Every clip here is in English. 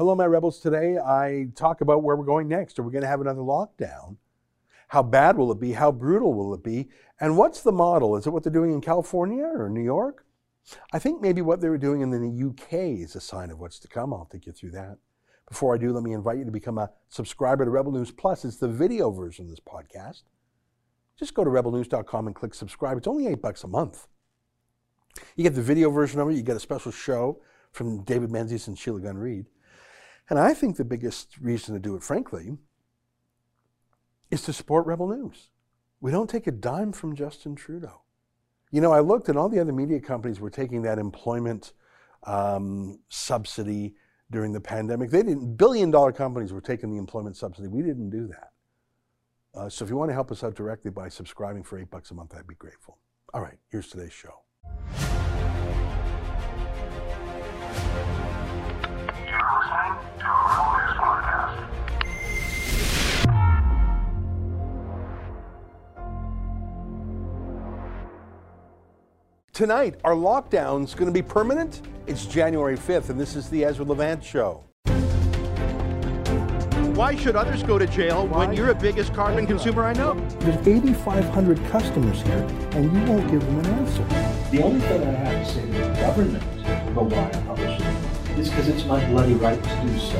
Hello, my rebels. Today I talk about where we're going next. Are we going to have another lockdown? How bad will it be? How brutal will it be? And what's the model? Is it what they're doing in California or New York? I think maybe what they were doing in the UK is a sign of what's to come. I'll take you through that. Before I do, let me invite you to become a subscriber to Rebel News Plus. It's the video version of this podcast. Just go to rebelnews.com and click subscribe. It's only eight bucks a month. You get the video version of it. You get a special show from David Menzies and Sheila Gunn Reid. And I think the biggest reason to do it, frankly, is to support Rebel News. We don't take a dime from Justin Trudeau. You know, I looked and all the other media companies were taking that employment um, subsidy during the pandemic. They didn't, billion dollar companies were taking the employment subsidy. We didn't do that. Uh, so if you want to help us out directly by subscribing for eight bucks a month, I'd be grateful. All right, here's today's show. Tonight, our lockdown's going to be permanent. It's January 5th, and this is the Ezra Levant Show. Why should others go to jail Why? when you're the biggest carbon consumer I know? There's 8,500 customers here, and you won't give them an answer. The only thing I have to say to the government about why I publish it is because it's my bloody right to do so.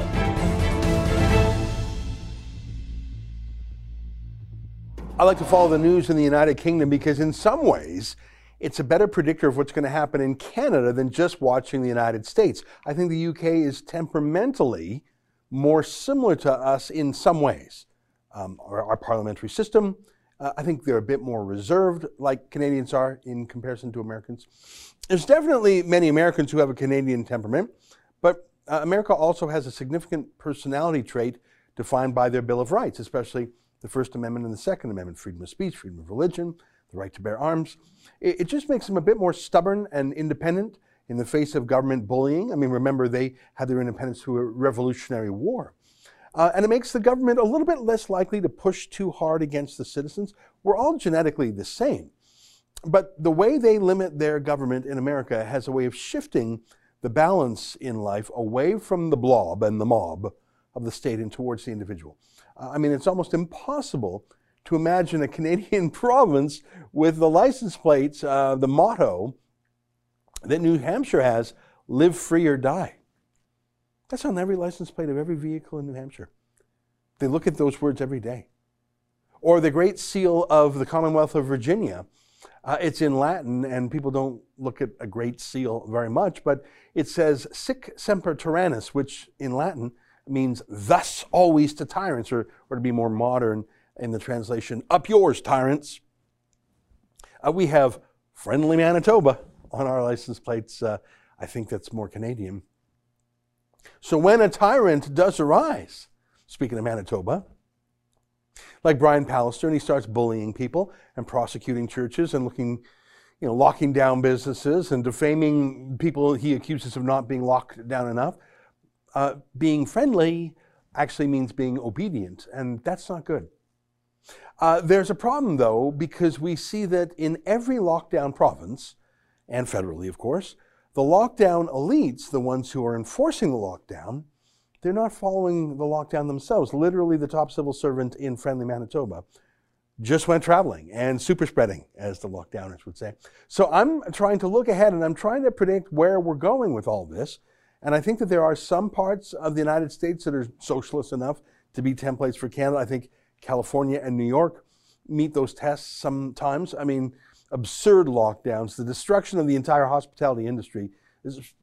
I like to follow the news in the United Kingdom because, in some ways, it's a better predictor of what's going to happen in Canada than just watching the United States. I think the UK is temperamentally more similar to us in some ways. Um, our, our, parliamentary system, uh, I think they're a bit more reserved, like Canadians are in comparison to Americans. There's definitely many Americans who have a Canadian temperament, but uh, America also has a significant personality trait defined by their Bill of Rights, especially the First Amendment and the Second Amendment freedom of speech, freedom of religion, the right to bear arms. It, it just makes them a bit more stubborn and independent in the face of government bullying. I mean, remember, they had their independence through a revolutionary war. Uh, and it makes the government a little bit less likely to push too hard against the citizens. We're all genetically the same. But the way they limit their government in America has a way of shifting the balance in life away from the blob and the mob of the state and towards the individual. Uh, I mean, it's almost impossible to imagine a Canadian province with the license plates, uh, the motto that New Hampshire has live free or die. That's on every license plate of every vehicle in New Hampshire. They look at those words every day. Or the Great Seal of the Commonwealth of Virginia. Uh, it's in Latin, and people don't look at a Great Seal very much, but it says Sic Semper Tyrannis, which in Latin means thus always to tyrants, or, or to be more modern, in the translation, Up yours, tyrants. Uh, we have friendly Manitoba on our license plates. Uh, I think that's more Canadian. So when a tyrant does arise, speaking of Manitoba, like Brian Pallister, and he starts bullying people and prosecuting churches and looking, you know, locking down businesses and defaming people he accuses of not being locked down enough. Uh, being friendly actually means being obedient, and that's not good. Uh, there's a problem, though, because we see that in every lockdown province, and federally, of course, the lockdown elites, the ones who are enforcing the lockdown, they're not following the lockdown themselves. Literally, the top civil servant in friendly Manitoba just went traveling and super spreading, as the lockdowners would say. So I'm trying to look ahead and I'm trying to predict where we're going with all this. And I think that there are some parts of the United States that are socialist enough to be templates for Canada. I think California and New York meet those tests sometimes. I mean, absurd lockdowns, the destruction of the entire hospitality industry,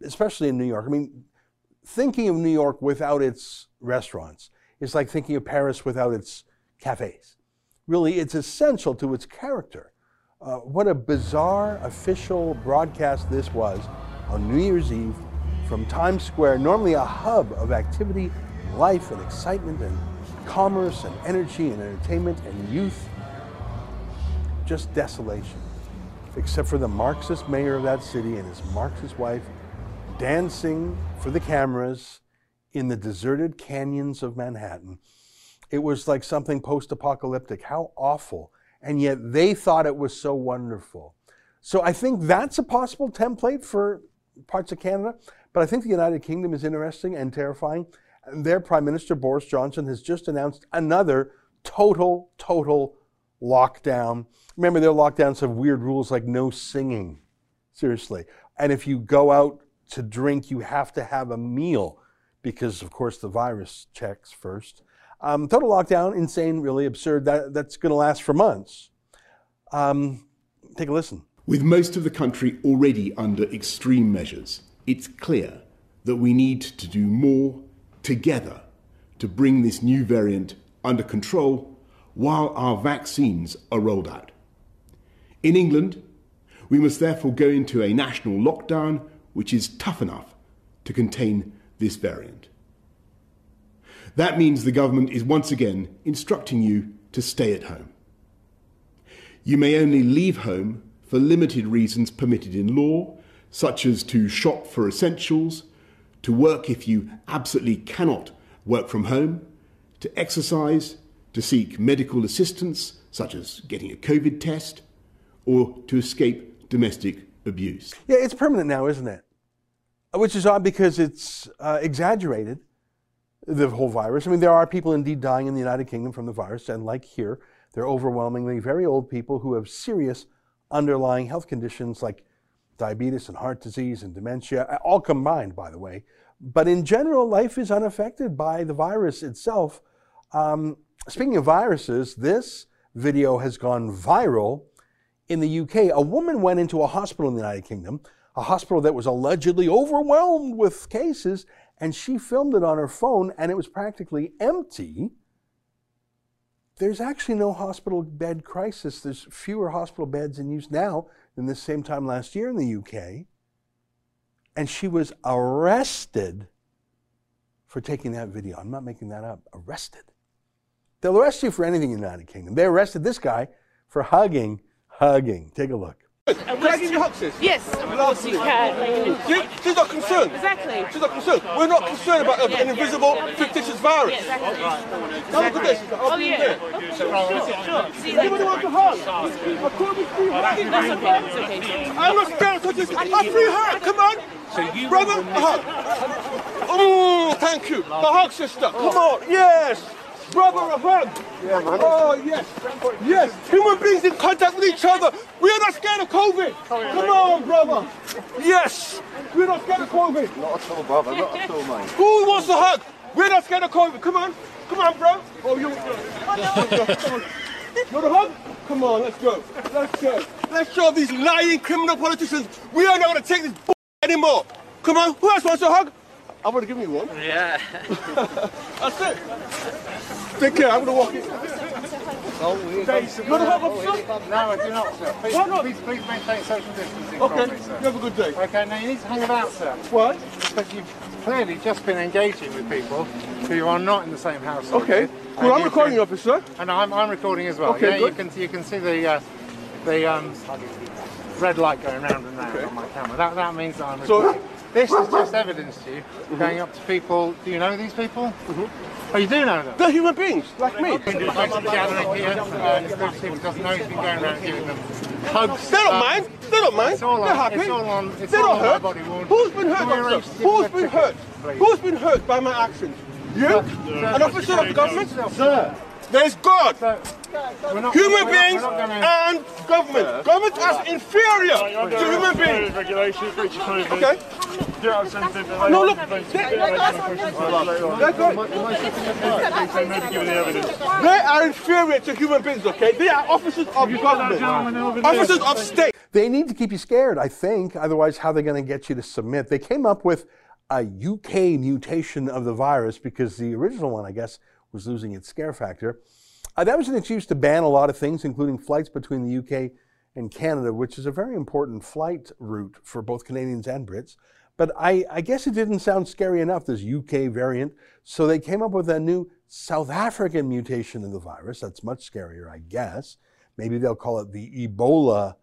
especially in New York. I mean, thinking of New York without its restaurants is like thinking of Paris without its cafes. Really, it's essential to its character. Uh, what a bizarre official broadcast this was on New Year's Eve from Times Square, normally a hub of activity, life, and excitement and commerce and energy and entertainment and youth. Just desolation. Except for the Marxist mayor of that city and his Marxist wife dancing for the cameras in the deserted canyons of Manhattan. It was like something post apocalyptic. How awful. And yet they thought it was so wonderful. So I think that's a possible template for parts of Canada. But I think the United Kingdom is interesting and terrifying. their Prime Minister Boris Johnson has just announced another total, total lockdown. Remember, their lockdowns have weird rules like no singing. Seriously. And if you go out to drink, you have to have a meal because, of course, the virus checks first. Um, total lockdown, insane, really absurd. That, that's going to last for months. Um, take a listen. With most of the country already under extreme measures, it's clear that we need to do more together to bring this new variant under control while our vaccines are rolled out. In England, we must therefore go into a national lockdown which is tough enough to contain this variant. That means the government is once again instructing you to stay at home. You may only leave home for limited reasons permitted in law, such as to shop for essentials, to work if you absolutely cannot work from home, to exercise, to seek medical assistance, such as getting a COVID test, or to escape domestic abuse. Yeah, it's permanent now, isn't it? Which is odd because it's uh, exaggerated, the whole virus. I mean, there are people indeed dying in the United Kingdom from the virus, and like here, they're overwhelmingly very old people who have serious underlying health conditions like diabetes and heart disease and dementia, all combined, by the way. But in general, life is unaffected by the virus itself. Um, speaking of viruses, this video has gone viral in the UK. A woman went into a hospital in the United Kingdom, a hospital that was allegedly overwhelmed with cases, and she filmed it on her phone, and it was practically empty. There's actually no hospital bed crisis. There's fewer hospital beds in use now than this same time last year in the UK and she was arrested for taking that video. I'm not making that up. Arrested. They'll arrest you for anything in the United Kingdom. They arrested this guy for hugging, hugging. Take a look. Can I give you sis? Yes, of course you can. See? She's not concerned. Exactly. She's not concerned. We're not concerned about an Yeah. invisible, fictitious virus. Yeah, exactly. Have a good day, Oh yeah. there. Sure, sure. See you Anybody wants a hug? I promise free hug. That's okay. That's okay. I'm not scared to this. A free hug. Come on. Brother, a hug. Oh, thank you. A hug, sister. Come on. Yes. Brother, a hug. Yeah, man. Oh, yes. Yes. Human beings in contact with each other. We are not scared of COVID. Come on, brother. Yes. We're not scared of COVID. Not at all, brother. Not at all, mate. Who wants a hug? We're not scared of COVID. Come on. Come on, bro. Oh, you. Come on. You want a hug? Come on, let's go. Let's go. Let's show these lying criminal politicians we are not going to take this b- anymore. Come on. Who else wants a hug? I'm going to give you one. Yeah. That's it. Take care. I'm going to walk in. Oh, You want a hug, officer? No, I do not, sir. Please, Why not? please, please maintain social distancing Okay. from me, sir. You have a good day. Okay, now you need to hang about, sir. Why? Because you've clearly just been engaging with people who are not in the same household. Okay. with, Cool. and I'm you've recording you, been- officer. And I'm, I'm recording as well. Okay, yeah, you can you can see the uh, the um, red light going round and round Okay. on my camera. That that means that I'm So- recording. This is just evidence to you going up to people. Do you know these people? Oh, you do know them. They're human beings, like me. Gathering here. Uh, it's good to see because no he's been going around giving them hugs. They don't mind. They don't mind. It's all They're on- happy. it's all on- it's They're all my hurt. Who's been hurt, Can we arrange officer? to give Who's been hurt? Who's been hurt by my actions? You? An officer of the government? Sir, There's God. sir, we're not, Human we're beings we're not gonna- and government. Government is inferior to human beings. Regulations, breach of COVID. Okay? Do have something that No, look. they- They, later on. they're good. They may be given the evidence. They are inferior to human beings, okay? They are officers of government. Officers of state. They need to keep you scared, I think. Otherwise, how are they going to get you to submit? They came up with a UK mutation of the virus because the original one, I guess, was losing its scare factor. Uh, that was an excuse to ban a lot of things, including flights between the UK and Canada, which is a very important flight route for both Canadians and Brits. But I, I guess it didn't sound scary enough, this UK variant. So they came up with a new South African mutation of the virus. That's much scarier, I guess. Maybe they'll call it the Ebola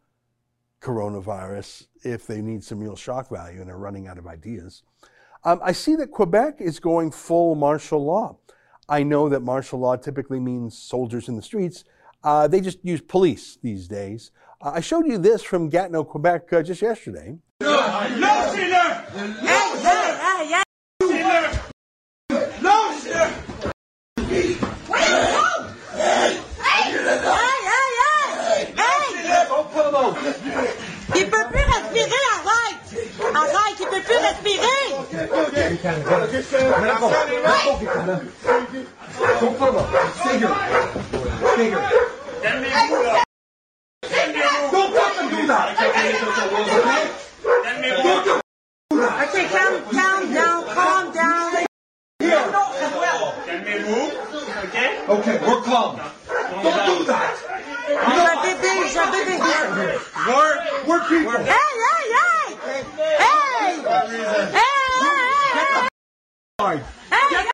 coronavirus if they need some real shock value and are running out of ideas. Um, I see that Quebec is going full martial law. I know that martial law typically means soldiers in the streets. Uh, they just use police these days. Uh, I showed you this from Gatineau, Quebec, uh, just yesterday. No! No, Let go, Kitana. Don't come up. Stay here. Stay here. Don't fucking do that. Okay, calm, calm down, calm down. Here. Can move? Okay? Okay, we're calm. Don't do that. We're, we're people. Hey, hey! Hey! Hey, hey, Side. hey! Hey!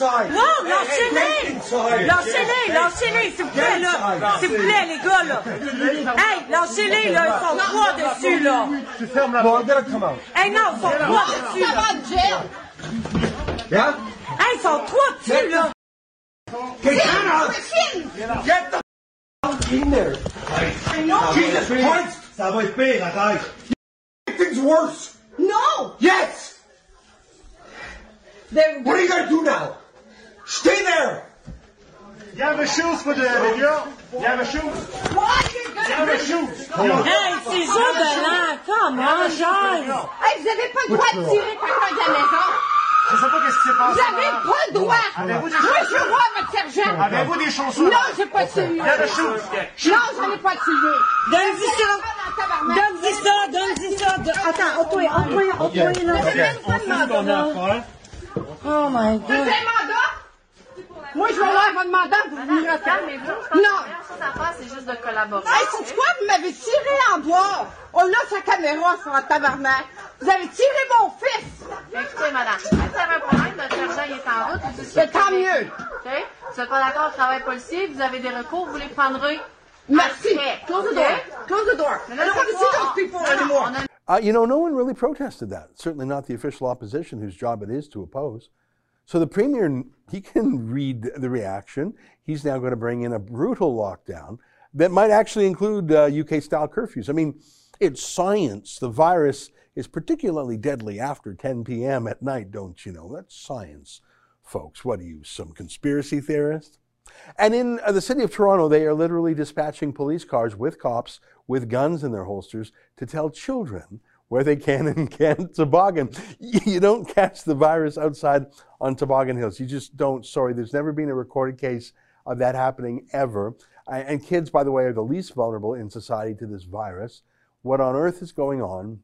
Side. Non, lâchez-les! Inside. Lâchez-les, lâchez-les, s'il vous plaît, là! S'il vous plaît, les gars, là! Hey, lâchez-les, là! Ils sont trois dessus, là! No, gonna come out. Hey, non, ils sont trois dessus, là! Yeah? Hey, ils sont trois dessus, là! Kitana! Get the f- in there. Jesus Christ! Ça va être pire, arrête. Things worse? Non! Yes! What are you gonna do now? Stay there! You have a shoes for the video? You have a shoes? You have a shoes? Hey, c'est jour de l'an! Come on, guys! Hey, vous avez pas le droit de tirer quelqu'un de la maison? Je sais pas qu'est-ce qui s'est passé. Vous avez madame. pas le droit. Avez-vous des Moi, je voir votre sergent. Avez-vous des chaussures? Non, j'ai pas de celui You have a shoes? Non, j'en ai pas de celui Donne-y ça! Donne-y ça! Donne-y ça! Attends, au toi, au toi, au toi, là! C'est même pas de. Oh my Vous avez god! un mandat? Moi, je vais avoir votre mandat pour venir à Calmez-vous. Non. La chose à faire, c'est juste de collaborer. Hey, c'est quoi? Vous m'avez tiré en bois? On a sa caméra sur un tabarnak. Vous avez tiré mon fils. Écoutez, madame, si vous avez un problème, notre sergent il est en route. vous C'est tant mieux. OK? Vous n'êtes pas d'accord au travail policier, vous avez des recours, vous les prendrez. Merci. après. Close the OK? door. Close the door. Mais I là, don't want to see those people Non, non, anymore. on a Uh, you know, no one really protested that. Certainly not the official opposition, whose job it is to oppose. So the premier, he can read the reaction. He's now going to bring in a brutal lockdown that might actually include uh, UK-style curfews. I mean, it's science. The virus is particularly deadly after 10 p.m. at night, don't you know? That's science, folks. What are you, some conspiracy theorist? And in uh, the city of Toronto, they are literally dispatching police cars with cops with guns in their holsters to tell children where they can and can't toboggan. You don't catch the virus outside on toboggan hills. You just don't. Sorry, there's never been a recorded case of that happening ever. And kids, by the way, are the least vulnerable in society to this virus. What on earth is going on?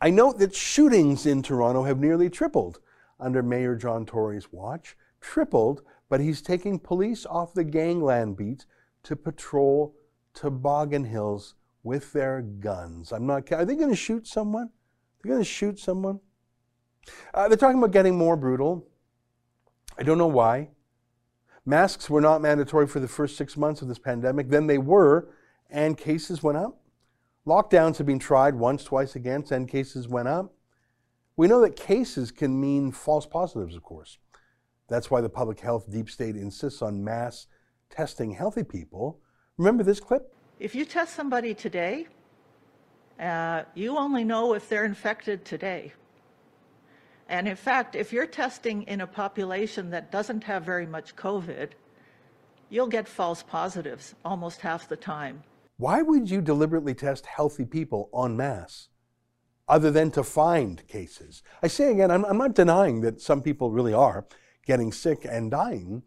I note that shootings in Toronto have nearly tripled under Mayor John Tory's watch. Tripled, but he's taking police off the gangland beat to patrol Toboggan Hills with their guns. I'm not. Are they going to shoot someone? They're going to shoot someone. Uh, they're talking about getting more brutal. I don't know why. Masks were not mandatory for the first six months of this pandemic. Then they were, and cases went up. Lockdowns have been tried once, twice again, and cases went up. We know that cases can mean false positives, of course. That's why the public health deep state insists on mass testing healthy people. Remember this clip? If you test somebody today, uh, you only know if they're infected today. And in fact, if you're testing in a population that doesn't have very much COVID, you'll get false positives almost half the time. Why would you deliberately test healthy people en masse other than to find cases? I say again, I'm, I'm not denying that some people really are getting sick and dying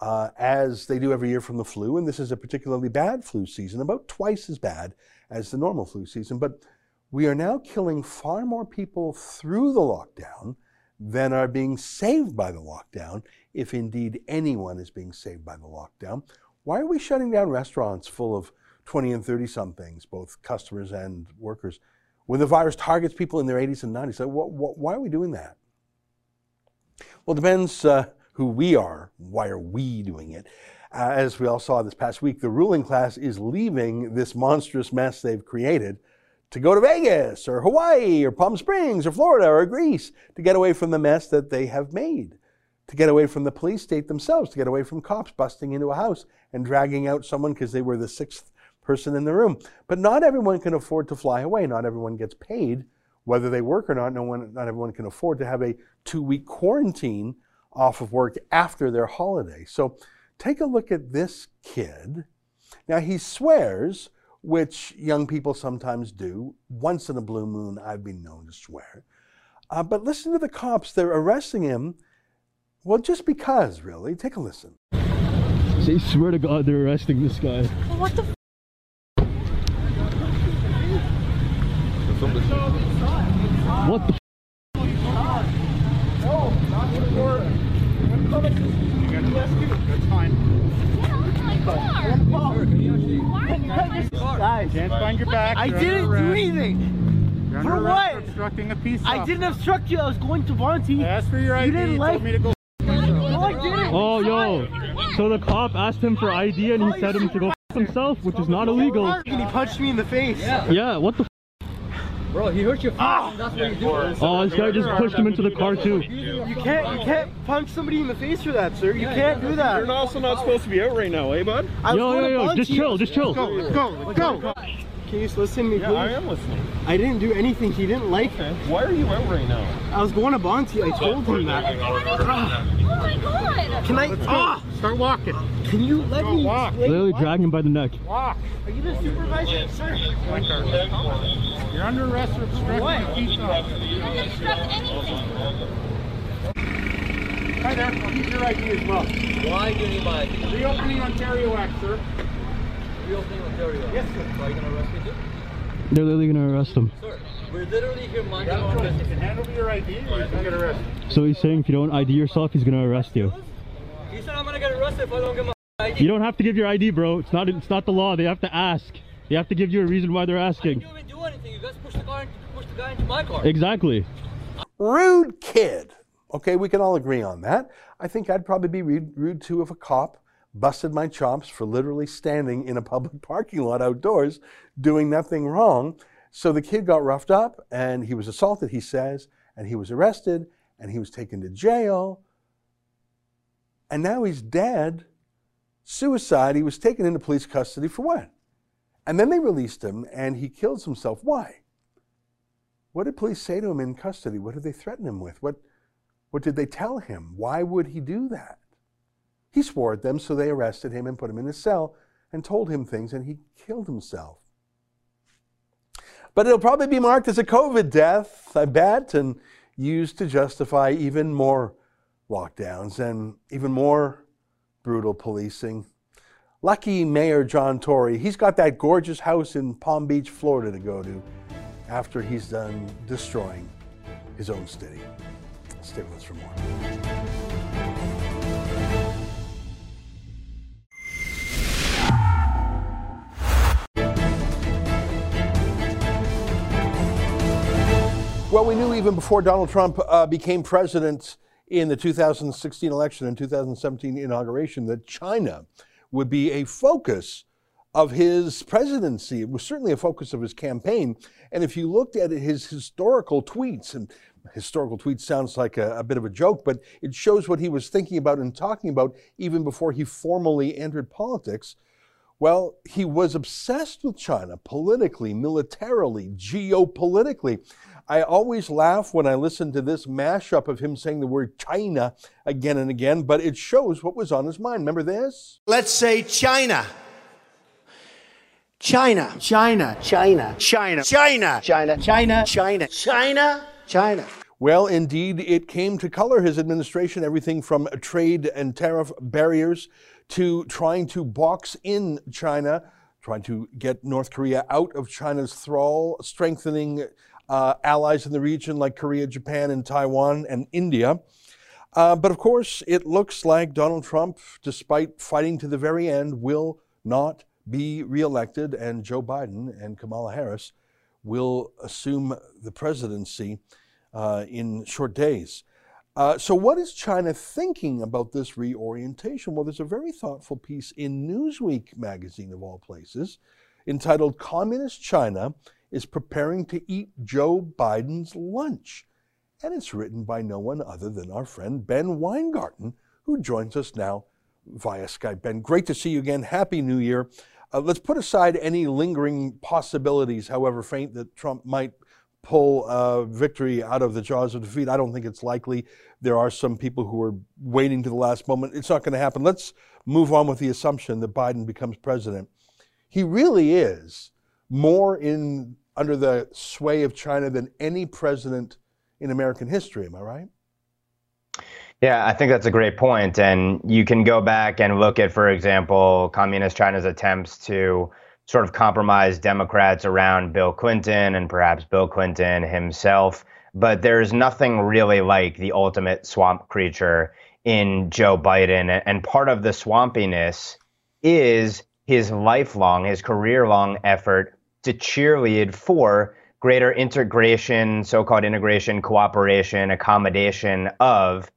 uh, as they do every year from the flu, and this is a particularly bad flu season, about twice as bad as the normal flu season. But we are now killing far more people through the lockdown than are being saved by the lockdown, if indeed anyone is being saved by the lockdown. Why are we shutting down restaurants full of 20 and 30 somethings, both customers and workers, when the virus targets people in their 80s and 90s? So wh- wh- why are we doing that? Well, it depends uh, who we are. Why are we doing it? Uh, as we all saw this past week, the ruling class is leaving this monstrous mess they've created to go to Vegas or Hawaii or Palm Springs or Florida or Greece to get away from the mess that they have made, to get away from the police state themselves, to get away from cops busting into a house and dragging out someone because they were the sixth person in the room. But not everyone can afford to fly away. Not everyone gets paid, whether they work or not. No one, not everyone can afford to have a two-week quarantine off of work after their holiday. So take a look at this kid. Now he swears, which young people sometimes do. Once in a blue moon, I've been known to swear. Uh, but listen to the cops. They're arresting him. Well, just because, really. Take a listen. They swear to God they're arresting this guy. What the f- What the That's fine. Guys, Can't find your back. I You're didn't under do arrest. anything. You're For under arrest what? for obstructing a peace I didn't obstruct you. I was going to Bonte. I asked for your ID. You didn't You like me to go. No, I didn't. Oh, yo. So the cop asked him for ID and he said him to go f himself, which is not illegal. And he punched me in the face. Yeah, what the f Bro, he hurt your face. That's what you do. Oh, this guy just pushed him into the car too. You can't. You can't punch somebody in the face for that, sir. You can't do that. You're also not supposed to be out right now, eh, bud? Yo, yo, yo, just chill, just chill. Go, let's go, let's go. Can you just listen to me, Yeah, please? I am listening. I didn't do anything. He didn't like Okay. Why are you out right now? I was going to Bonte. I told him that. Oh my god. Can I? Ah! Start walking. Can you let me walk. explain? Literally What? dragging him by the neck. Walk. Are you the supervisor, sir? You're under arrest for obstructing What? a peace talk. You don't obstruct anything. Hi there. I'll need your ID as well. Why do you need my ID? Reopening Ontario Act, sir. Reopening Ontario. Yes, sir. So are you gonna arrest me too? They're literally gonna arrest him. Sir, we're literally here minding our right. You business. can hand over your ID or you can get arrested. So he's saying if you don't ID yourself, he's gonna arrest you. He said I'm gonna get arrested if I don't get my ID. You don't have to give your ID, bro. It's not it's not the law. They have to ask. They have to give you a reason why they're I asking. didn't even do anything. You guys pushed the car, pushed the guy into my car. Exactly. Rude kid. Okay, we can all agree on that. I think I'd probably be rude, rude too if a cop busted my chops for literally standing in a public parking lot outdoors doing nothing wrong. So the kid got roughed up and he was assaulted, he says, and he was arrested and he was taken to jail. And now he's dead. Suicide. He was taken into police custody for what? And then they released him and he kills himself. Why? What did police say to him in custody? What did they threaten him with? What, what did they tell him? Why would he do that? He swore at them, so they arrested him and put him in a cell and told him things, and he killed himself. But it'll probably be marked as a COVID death, I bet, and used to justify even more lockdowns and even more brutal policing. Lucky Mayor John Tory, he's got that gorgeous house in Palm Beach, Florida to go to after he's done destroying his own city. Stay with us for more. Well, we knew even before Donald Trump uh, became president in the 2016 election and 2017 inauguration that China would be a focus of his presidency. It was certainly a focus of his campaign. And if you looked at his historical tweets, and historical tweets sounds like a, a bit of a joke, but it shows what he was thinking about and talking about even before he formally entered politics. Well, he was obsessed with China politically, militarily, geopolitically. I always laugh when I listen to this mashup of him saying the word China again and again, but it shows what was on his mind. Remember this? Let's say China. China. China. China. China. China. China. China. China. China. China. Well, indeed, it came to color his administration, everything from trade and tariff barriers to trying to box in China, trying to get North Korea out of China's thrall, strengthening uh, allies in the region like Korea, Japan, and Taiwan and India. Uh, but of course, it looks like Donald Trump, despite fighting to the very end, will not be reelected, and Joe Biden and Kamala Harris will assume the presidency uh, in short days. Uh, so, what is China thinking about this reorientation? Well, there's a very thoughtful piece in Newsweek magazine, of all places, entitled Communist China is Preparing to Eat Joe Biden's Lunch. And it's written by no one other than our friend Ben Weingarten, who joins us now via Skype. Ben, great to see you again. Happy New Year. Uh, let's put aside any lingering possibilities, however faint, that Trump might pull victory out of the jaws of defeat. I don't think it's likely. There are some people who are waiting to the last moment. It's not going to happen. Let's move on with the assumption that Biden becomes president. He really is more in under the sway of China than any president in American history. Am I right? Yeah, I think that's a great point. And you can go back and look at, for example, Communist China's attempts to sort of compromise Democrats around Bill Clinton and perhaps Bill Clinton himself. But there's nothing really like the ultimate swamp creature in Joe Biden. And part of the swampiness is his lifelong, his career long effort to cheerlead for greater integration, so called integration, cooperation, accommodation of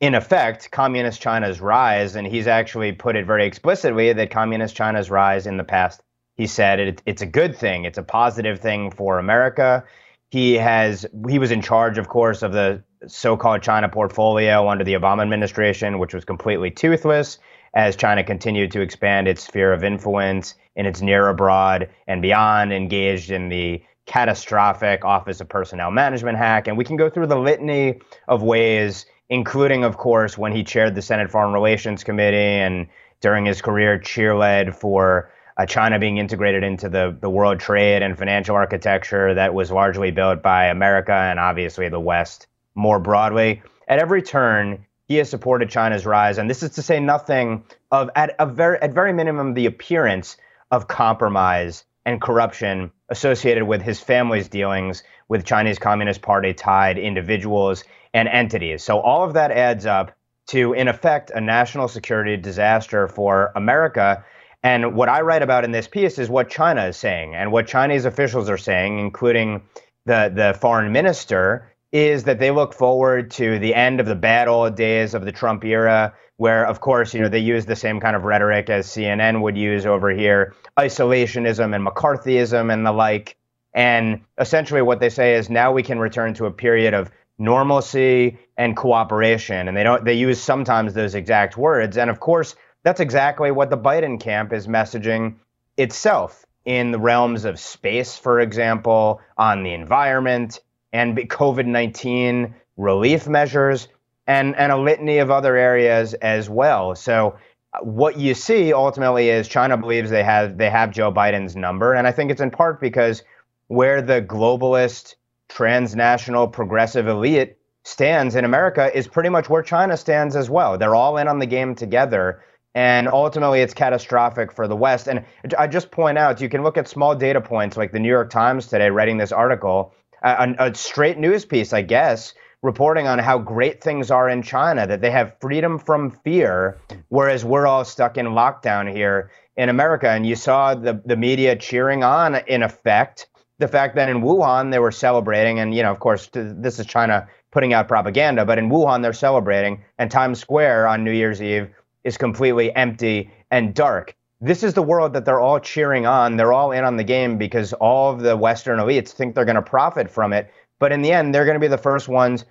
in effect, communist China's rise, and he's actually put it very explicitly that communist China's rise in the past, he said it, it's a good thing, it's a positive thing for America. He has he was in charge, of course, of the so-called China portfolio under the Obama administration, which was completely toothless as China continued to expand its sphere of influence in its near abroad and beyond, engaged in the catastrophic Office of Personnel Management hack. And we can go through the litany of ways including, of course, when he chaired the Senate Foreign Relations Committee and during his career cheerled for uh, China being integrated into the, the world trade and financial architecture that was largely built by America and obviously the West more broadly. At every turn, he has supported China's rise, and this is to say nothing of, at a very, at very minimum, the appearance of compromise and corruption associated with his family's dealings with Chinese Communist Party tied individuals and entities. So all of that adds up to, in effect, a national security disaster for America. And what I write about in this piece is what China is saying and what Chinese officials are saying, including the, the foreign minister, is that they look forward to the end of the bad old days of the Trump era, where, of course, you know, they use the same kind of rhetoric as CNN would use over here, isolationism and McCarthyism and the like. And essentially what they say is now we can return to a period of normalcy and cooperation. And they don't they use sometimes those exact words. And of course, that's exactly what the Biden camp is messaging itself in the realms of space, for example, on the environment and COVID 19 relief measures, and, and a litany of other areas as well. So, uh, what you see ultimately is China believes they have they have Joe Biden's number, and I think it's in part because where the globalist transnational progressive elite stands in America is pretty much where China stands as well. They're all in on the game together. And ultimately, it's catastrophic for the West. And I just point out, you can look at small data points like the New York Times today, writing this article, a, a straight news piece, I guess, reporting on how great things are in China, that they have freedom from fear, whereas we're all stuck in lockdown here in America. And you saw the, the media cheering on, in effect, the fact that in Wuhan they were celebrating, and you know, of course, this is China putting out propaganda, but in Wuhan they're celebrating, and Times Square on New Year's Eve is completely empty and dark. This is the world that they're all cheering on. They're all in on the game because all of the Western elites think they're going to profit from it. But in the end, they're going to be the first ones,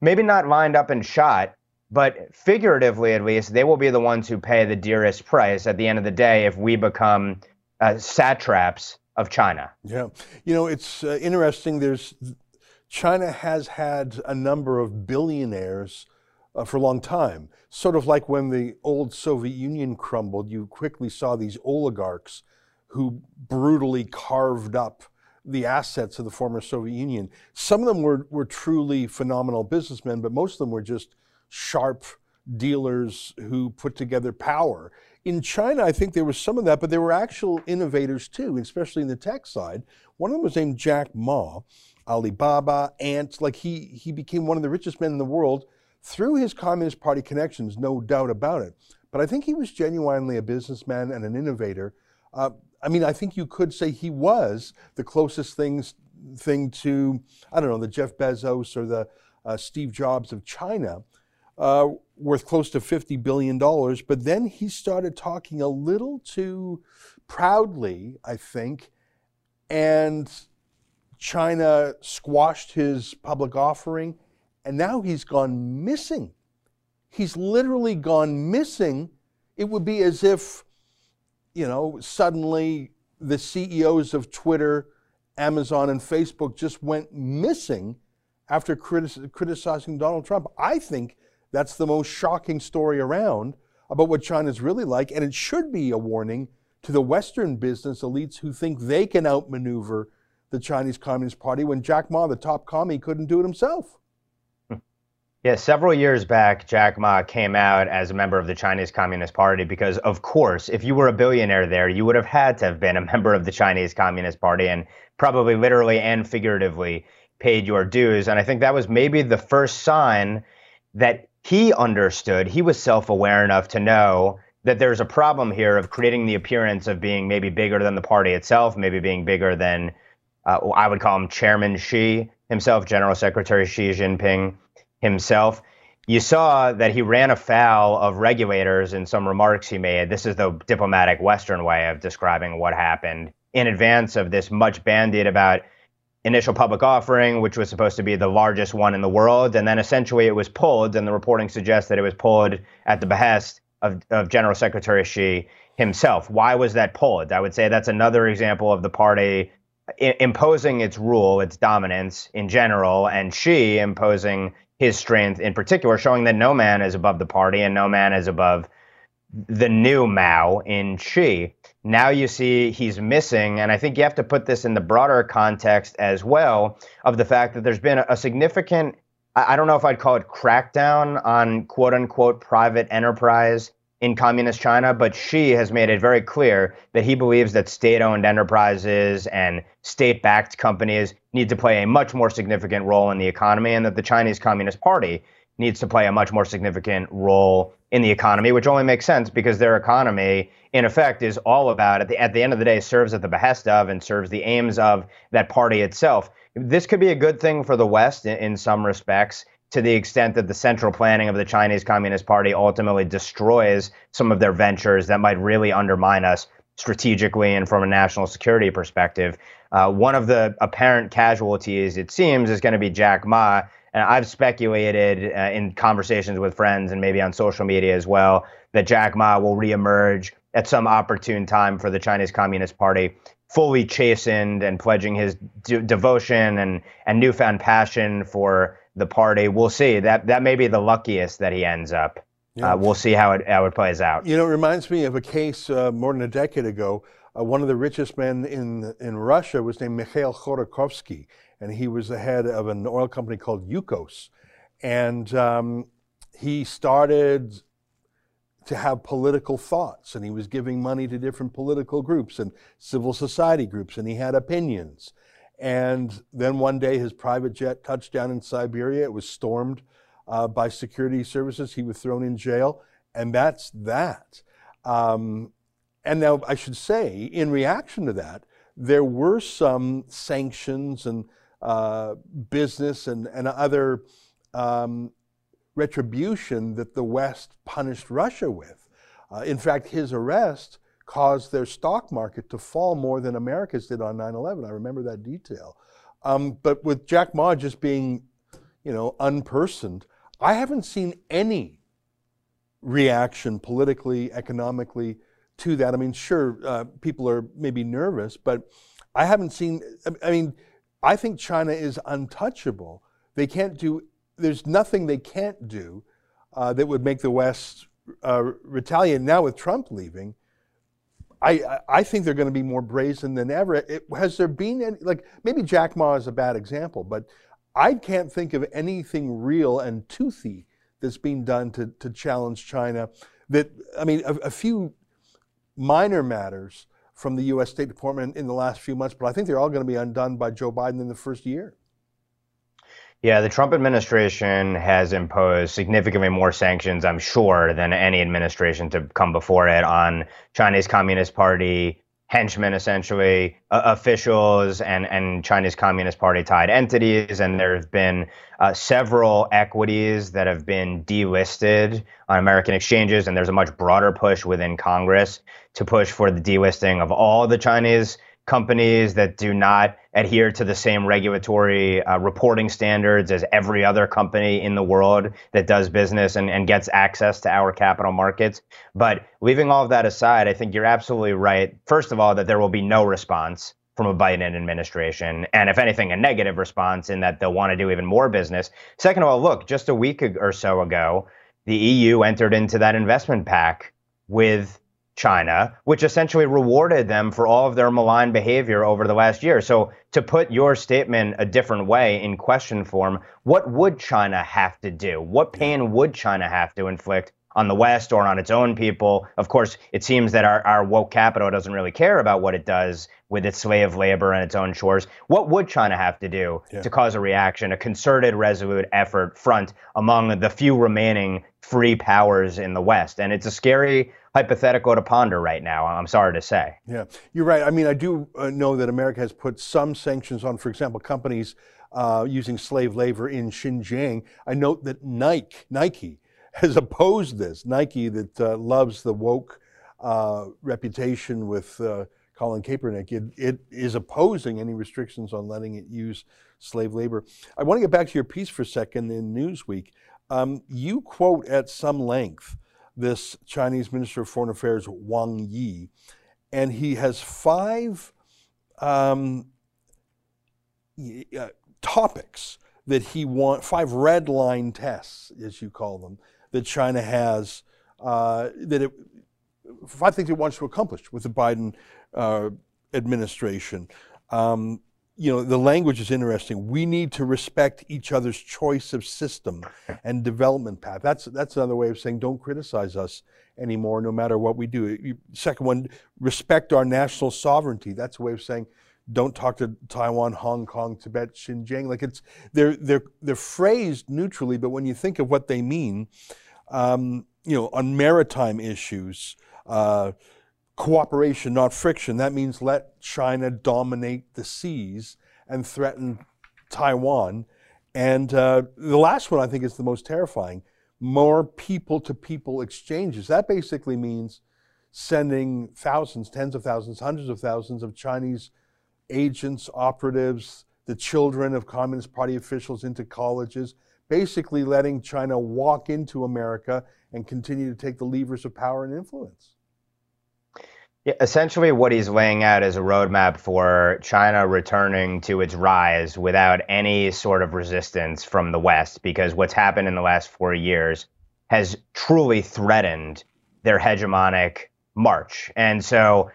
maybe not lined up and shot, but figuratively at least, they will be the ones who pay the dearest price at the end of the day if we become uh, satraps of China. Yeah. You know, it's uh, interesting. There's China has had a number of billionaires uh, for a long time. Sort of like when the old Soviet Union crumbled, you quickly saw these oligarchs who brutally carved up the assets of the former Soviet Union. Some of them were, were truly phenomenal businessmen, but most of them were just sharp dealers who put together power in China, I think there was some of that, but there were actual innovators too, especially in the tech side. One of them was named Jack Ma, Alibaba, Ant. Like he he became one of the richest men in the world through his Communist Party connections, no doubt about it. But I think he was genuinely a businessman and an innovator. Uh, I mean, I think you could say he was the closest things thing to I don't know the Jeff Bezos or the uh, Steve Jobs of China uh, worth close to $50 billion. But then he started talking a little too proudly, I think, and China squashed his public offering, and now he's gone missing. He's literally gone missing. It would be as if, you know, suddenly the CEOs of Twitter, Amazon, and Facebook just went missing after criticizing Donald Trump. I think that's the most shocking story around about what China's really like, and it should be a warning to the Western business elites who think they can outmaneuver the Chinese Communist Party when Jack Ma, the top commie, couldn't do it himself. Yeah, several years back, Jack Ma came out as a member of the Chinese Communist Party because, of course, if you were a billionaire there, you would have had to have been a member of the Chinese Communist Party and probably literally and figuratively paid your dues. And I think that was maybe the first sign that he understood. He was self aware enough to know that there's a problem here of creating the appearance of being maybe bigger than the party itself, maybe being bigger than uh, I would call him Chairman Xi himself, General Secretary Xi Jinping himself. You saw that he ran afoul of regulators in some remarks he made. This is the diplomatic Western way of describing what happened in advance of this much bandied about initial public offering, which was supposed to be the largest one in the world. And then essentially it was pulled, and the reporting suggests that it was pulled at the behest of, of General Secretary Xi himself. Why was that pulled? I would say that's another example of the party I- imposing its rule, its dominance in general, and Xi imposing his strength in particular, showing that no man is above the party and no man is above the new Mao in Xi. Now you see he's missing, and I think you have to put this in the broader context as well of the fact that there's been a, significant, I don't know if I'd call it crackdown on quote unquote private enterprise in communist China, but Xi has made it very clear that he believes that state owned enterprises and state backed companies need to play a much more significant role in the economy, and that the Chinese Communist Party needs to play a much more significant role in the economy, which only makes sense because their economy, in effect, is all about, at the, at the end of the day, serves at the behest of and serves the aims of that party itself. This could be a good thing for the West in, in some respects to the extent that the central planning of the Chinese Communist Party ultimately destroys some of their ventures that might really undermine us strategically and from a national security perspective. Uh, one of the apparent casualties, it seems, is going to be Jack Ma. And I've speculated uh, in conversations with friends and maybe on social media as well that Jack Ma will reemerge at some opportune time for the Chinese Communist Party, fully chastened and pledging his de- devotion and, and newfound passion for the party. We'll see. That that may be the luckiest that he ends up. Yeah. Uh, we'll see how it how it plays out. You know, it reminds me of a case uh, more than a decade ago. Uh, one of the richest men in in Russia was named Mikhail Khodorkovsky, and he was the head of an oil company called Yukos, and um, he started to have political thoughts, and he was giving money to different political groups and civil society groups, and he had opinions. And then one day, his private jet touched down in Siberia. It was stormed uh, by security services. He was thrown in jail, and that's that. Um, and now, I should say, in reaction to that, there were some sanctions and uh, business and, and other um, retribution that the West punished Russia with. Uh, in fact, his arrest caused their stock market to fall more than America's did on 9 11. I remember that detail. Um, but with Jack Ma just being, you know, unpersoned, I haven't seen any reaction politically, economically to that. I mean, sure, uh, people are maybe nervous, but I haven't seen, I mean, I think China is untouchable. They can't do, there's nothing they can't do uh, that would make the West uh, retaliate. Now with Trump leaving, I, I think they're going to be more brazen than ever. It, has there been any, like, maybe Jack Ma is a bad example, but I can't think of anything real and toothy that's being done to, to challenge China. That, I mean, a, a few minor matters from the U.S. State Department in the last few months, but I think they're all going to be undone by Joe Biden in the first year. Yeah, the Trump administration has imposed significantly more sanctions, I'm sure, than any administration to come before it on Chinese Communist Party henchmen, essentially, uh, officials and, and Chinese Communist Party tied entities. And there have been uh, several equities that have been delisted on American exchanges. And there's a much broader push within Congress to push for the delisting of all the Chinese companies that do not adhere to the same regulatory uh, reporting standards as every other company in the world that does business and, and gets access to our capital markets. But leaving all of that aside, I think you're absolutely right. First of all, that there will be no response from a Biden administration. And if anything, a negative response in that they'll want to do even more business. Second of all, look, just a week or so ago, the EU entered into that investment pact with China, which essentially rewarded them for all of their malign behavior over the last year. So, to put your statement a different way in question form, what would China have to do? What pain would China have to inflict on the West or on its own people? Of course, it seems that our, our woke capital doesn't really care about what it does with its slave labor and its own shores. What would China have to do Yeah. to cause a reaction, a concerted, resolute effort front among the few remaining free powers in the West? And it's a scary hypothetical to ponder right now, I'm sorry to say. Yeah, you're right. I mean, I do uh, know that America has put some sanctions on, for example, companies uh, using slave labor in Xinjiang. I note that Nike, Nike has opposed this. Nike, that uh, loves the woke uh, reputation with uh, Colin Kaepernick, it, it is opposing any restrictions on letting it use slave labor. I want to get back to your piece for a second in Newsweek. Um, you quote at some length this Chinese Minister of Foreign Affairs, Wang Yi, and he has five um, uh, topics that he want five red line tests, as you call them, that China has uh, that it five things it wants to accomplish with the Biden uh, administration. Um, you know, the language is interesting. We need to respect each other's choice of system and development path. That's that's another way of saying don't criticize us anymore, no matter what we do. You- Second one, respect our national sovereignty. That's a way of saying don't talk to Taiwan, Hong Kong, Tibet, Xinjiang. Like it's they're they're they're phrased neutrally, but when you think of what they mean, um, you know, on maritime issues, uh, cooperation, not friction. That means let China dominate the seas and threaten Taiwan. And uh, the last one I think is the most terrifying more people to people exchanges. That basically means sending thousands, tens of thousands, hundreds of thousands of Chinese agents, operatives, the children of Communist Party officials into colleges, basically letting China walk into America and continue to take the levers of power and influence. Yeah, essentially, what he's laying out is a roadmap for China returning to its rise without any sort of resistance from the West, because what's happened in the last four years has truly threatened their hegemonic march. And so,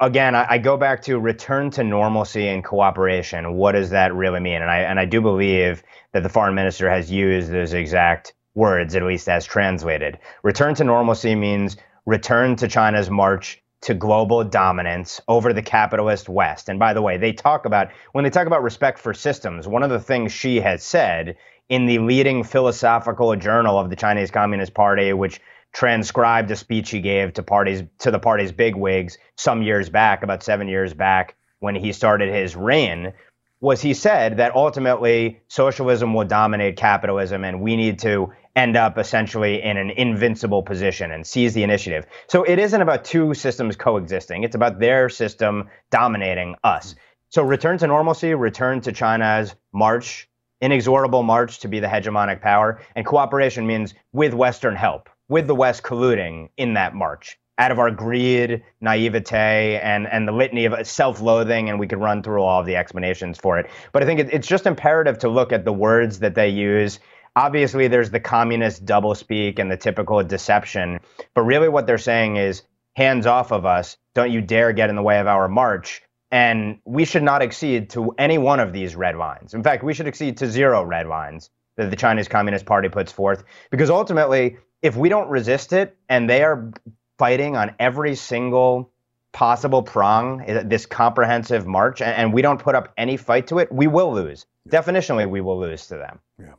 again, I, I go back to return to normalcy and cooperation. What does that really mean? And I and I do believe that the foreign minister has used those exact words, at least as translated. Return to normalcy means return to China's march to global dominance over the capitalist West. And by the way, they talk about, when they talk about respect for systems, one of the things Xi has said in the leading philosophical journal of the Chinese Communist Party, which transcribed a speech he gave to parties to the party's bigwigs some years back, about seven years back, when he started his reign, was he said that ultimately socialism will dominate capitalism and we need to end up essentially in an invincible position and seize the initiative. So it isn't about two systems coexisting, it's about their system dominating us. So return to normalcy, return to China's march, inexorable march to be the hegemonic power, and cooperation means with Western help, with the West colluding in that march out of our greed, naivete, and and the litany of self-loathing, and we could run through all of the explanations for it. But I think it, it's just imperative to look at the words that they use. Obviously, there's the communist doublespeak and the typical deception, but really what they're saying is hands off of us. Don't you dare get in the way of our march. And we should not accede to any one of these red lines. In fact, we should accede to zero red lines that the Chinese Communist Party puts forth. Because ultimately, if we don't resist it and they are fighting on every single possible prong, eh, this comprehensive march, and, and we don't put up any fight to it, we will lose. Definitionally, we will lose to them. Yeah.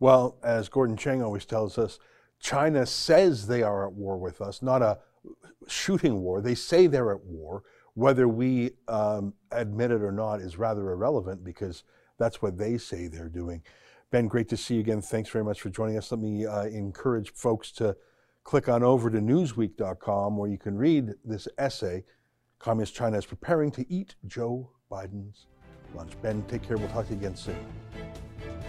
Well, as Gordon Chang always tells us, China says they are at war with us, not a shooting war. They say they're at war. Whether we um, admit it or not is rather irrelevant because that's what they say they're doing. Ben, great to see you again. Thanks very much for joining us. Let me uh, encourage folks to click on over to newsweek.com where you can read this essay Communist China is preparing to eat Joe Biden's lunch. Ben, take care. We'll talk to you again soon.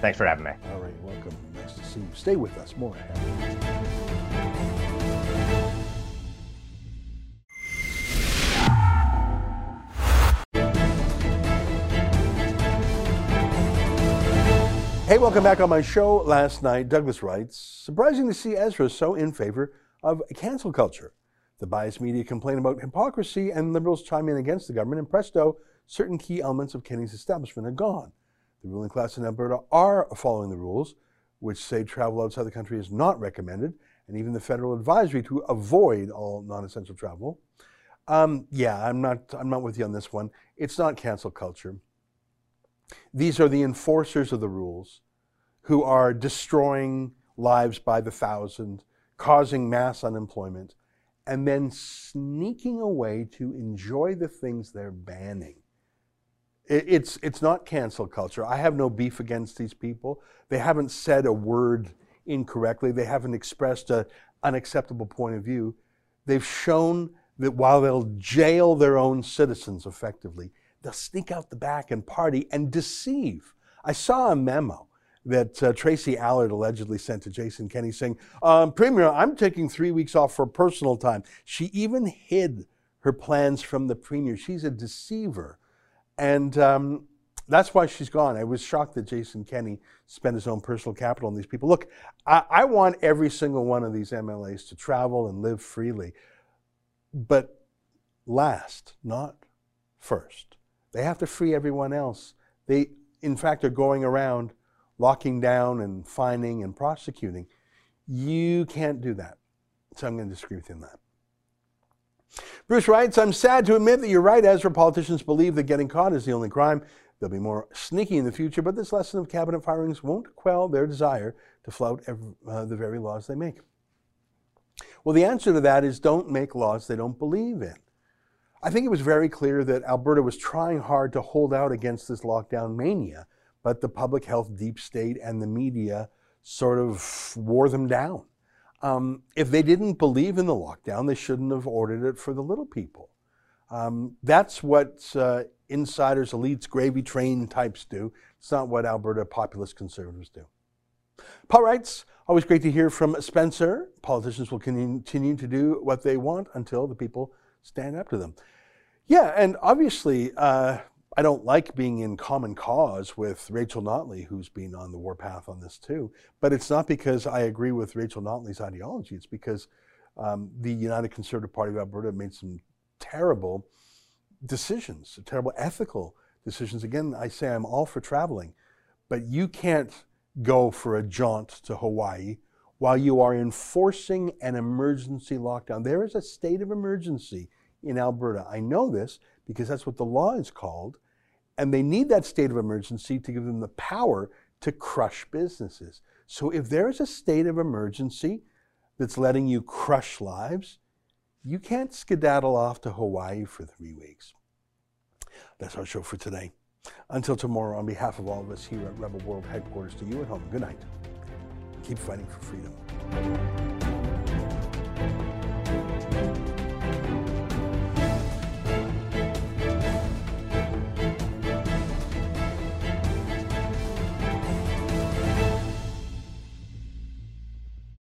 Thanks for having me. All right, welcome. Nice to see you. Stay with us. More ahead. Hey, welcome back on my show. Last night, Douglas writes Surprising to see Ezra so in favor of cancel culture. The biased media complain about hypocrisy, and liberals chime in against the government, and presto, certain key elements of Kenney's establishment are gone. The ruling class in Alberta are following the rules, which say travel outside the country is not recommended, and even the federal advisory to avoid all non-essential travel. Um, yeah, I'm not. I'm not with you on this one. It's not cancel culture. These are the enforcers of the rules, who are destroying lives by the thousand, causing mass unemployment, and then sneaking away to enjoy the things they're banning. It's, it's not cancel culture. I have no beef against these people. They haven't said a word incorrectly, they haven't expressed an unacceptable point of view. They've shown that while they'll jail their own citizens effectively, they'll sneak out the back and party and deceive. I saw a memo that uh, Tracy Allard allegedly sent to Jason Kenney saying, um, Premier, I'm taking three weeks off for personal time. She even hid her plans from the Premier. She's a deceiver. And um, that's why she's gone. I was shocked that Jason Kenney spent his own personal capital on these people. Look, I, I want every single one of these MLAs to travel and live freely, but last, not first. They have to free everyone else. They, in fact, are going around locking down and fining and prosecuting. You can't do that. So I'm going to disagree with you on that. Bruce writes, I'm sad to admit that you're right. Ezra politicians believe that getting caught is the only crime. They'll be more sneaky in the future, but this lesson of cabinet firings won't quell their desire to flout every, uh, the very laws they make. Well, the answer to that is don't make laws they don't believe in. I think it was very clear that Alberta was trying hard to hold out against this lockdown mania, but the public health deep state and the media sort of wore them down. Um, if they didn't believe in the lockdown, they shouldn't have ordered it for the little people. Um, that's what uh, insiders, elites, gravy train types do. It's not what Alberta populist conservatives do. Paul writes, always great to hear from Spencer. Politicians will continue to do what they want until the people stand up to them. Yeah, and obviously, uh, I don't like being in common cause with Rachel Notley, who's been on the warpath on this too. But it's not because I agree with Rachel Notley's ideology. It's because um, the United Conservative Party of Alberta made some terrible decisions, terrible ethical decisions. Again, I say I'm all for traveling, but you can't go for a jaunt to Hawaii while you are enforcing an emergency lockdown. There is a state of emergency in Alberta. I know this because that's what the law is called. And they need that state of emergency to give them the power to crush businesses. So if there is a state of emergency that's letting you crush lives, you can't skedaddle off to Hawaii for three weeks. That's our show for today. Until tomorrow, on behalf of all of us here at Rebel World Headquarters, to you at home, good night keep fighting for freedom.